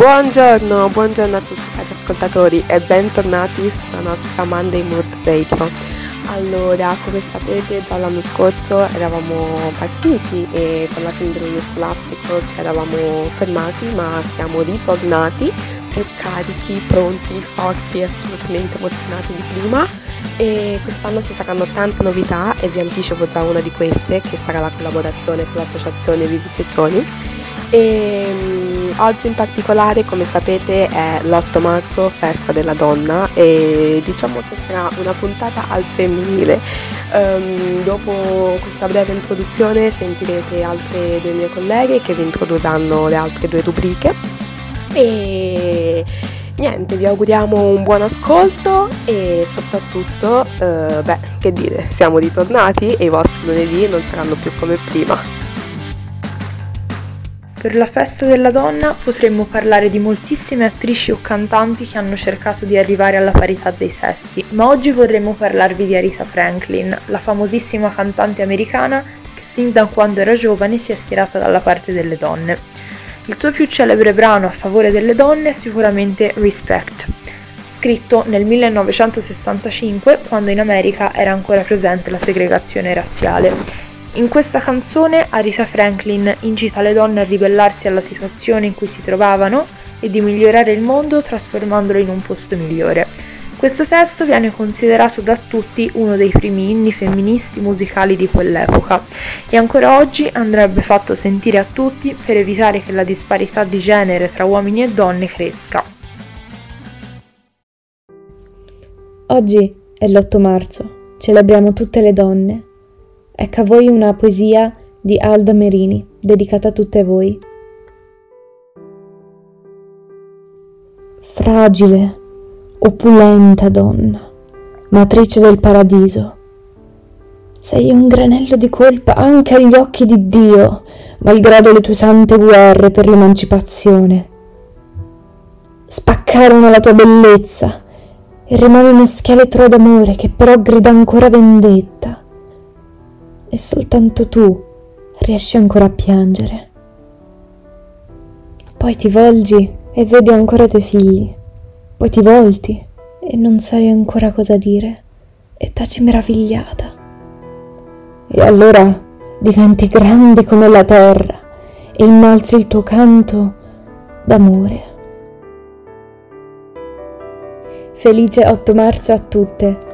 Buongiorno, buongiorno a tutti cari ascoltatori e bentornati sulla nostra Monday Mood Radio. Allora, come sapete già l'anno scorso eravamo partiti e con la fine dell'anno scolastico ci eravamo fermati ma siamo ritornati più carichi, pronti, forti e assolutamente emozionati di prima e quest'anno ci saranno tante novità e vi anticipo già una di queste che sarà la collaborazione con l'associazione Vivi Ceccioni e um, oggi in particolare come sapete è l'8 marzo festa della donna e diciamo che sarà una puntata al femminile. Um, dopo questa breve introduzione sentirete altre due mie colleghe che vi introdurranno le altre due rubriche. E niente vi auguriamo un buon ascolto e soprattutto uh, beh che dire siamo ritornati e i vostri lunedì non saranno più come prima per la festa della donna potremmo parlare di moltissime attrici o cantanti che hanno cercato di arrivare alla parità dei sessi, ma oggi vorremmo parlarvi di Aretha Franklin, la famosissima cantante americana che sin da quando era giovane si è schierata dalla parte delle donne. Il suo più celebre brano a favore delle donne è sicuramente Respect, scritto nel 1965 quando in America era ancora presente la segregazione razziale in questa canzone Aretha Franklin incita le donne a ribellarsi alla situazione in cui si trovavano e di migliorare il mondo trasformandolo in un posto migliore. Questo testo viene considerato da tutti uno dei primi inni femministi musicali di quell'epoca e ancora oggi andrebbe fatto sentire a tutti per evitare che la disparità di genere tra uomini e donne cresca. Oggi è l'8 marzo, celebriamo tutte le donne Ecco a voi una poesia di Alda Merini, dedicata a tutte voi. Fragile, opulenta donna, matrice del paradiso, sei un granello di colpa anche agli occhi di Dio, malgrado le tue sante guerre per l'emancipazione. Spaccarono la tua bellezza e rimane uno scheletro d'amore che però grida ancora vendetta e soltanto tu riesci ancora a piangere. Poi ti volgi e vedi ancora i tuoi figli, poi ti volti e non sai ancora cosa dire e taci meravigliata. E allora diventi grande come la terra e innalzi il tuo canto d'amore. Felice 8 marzo a tutte!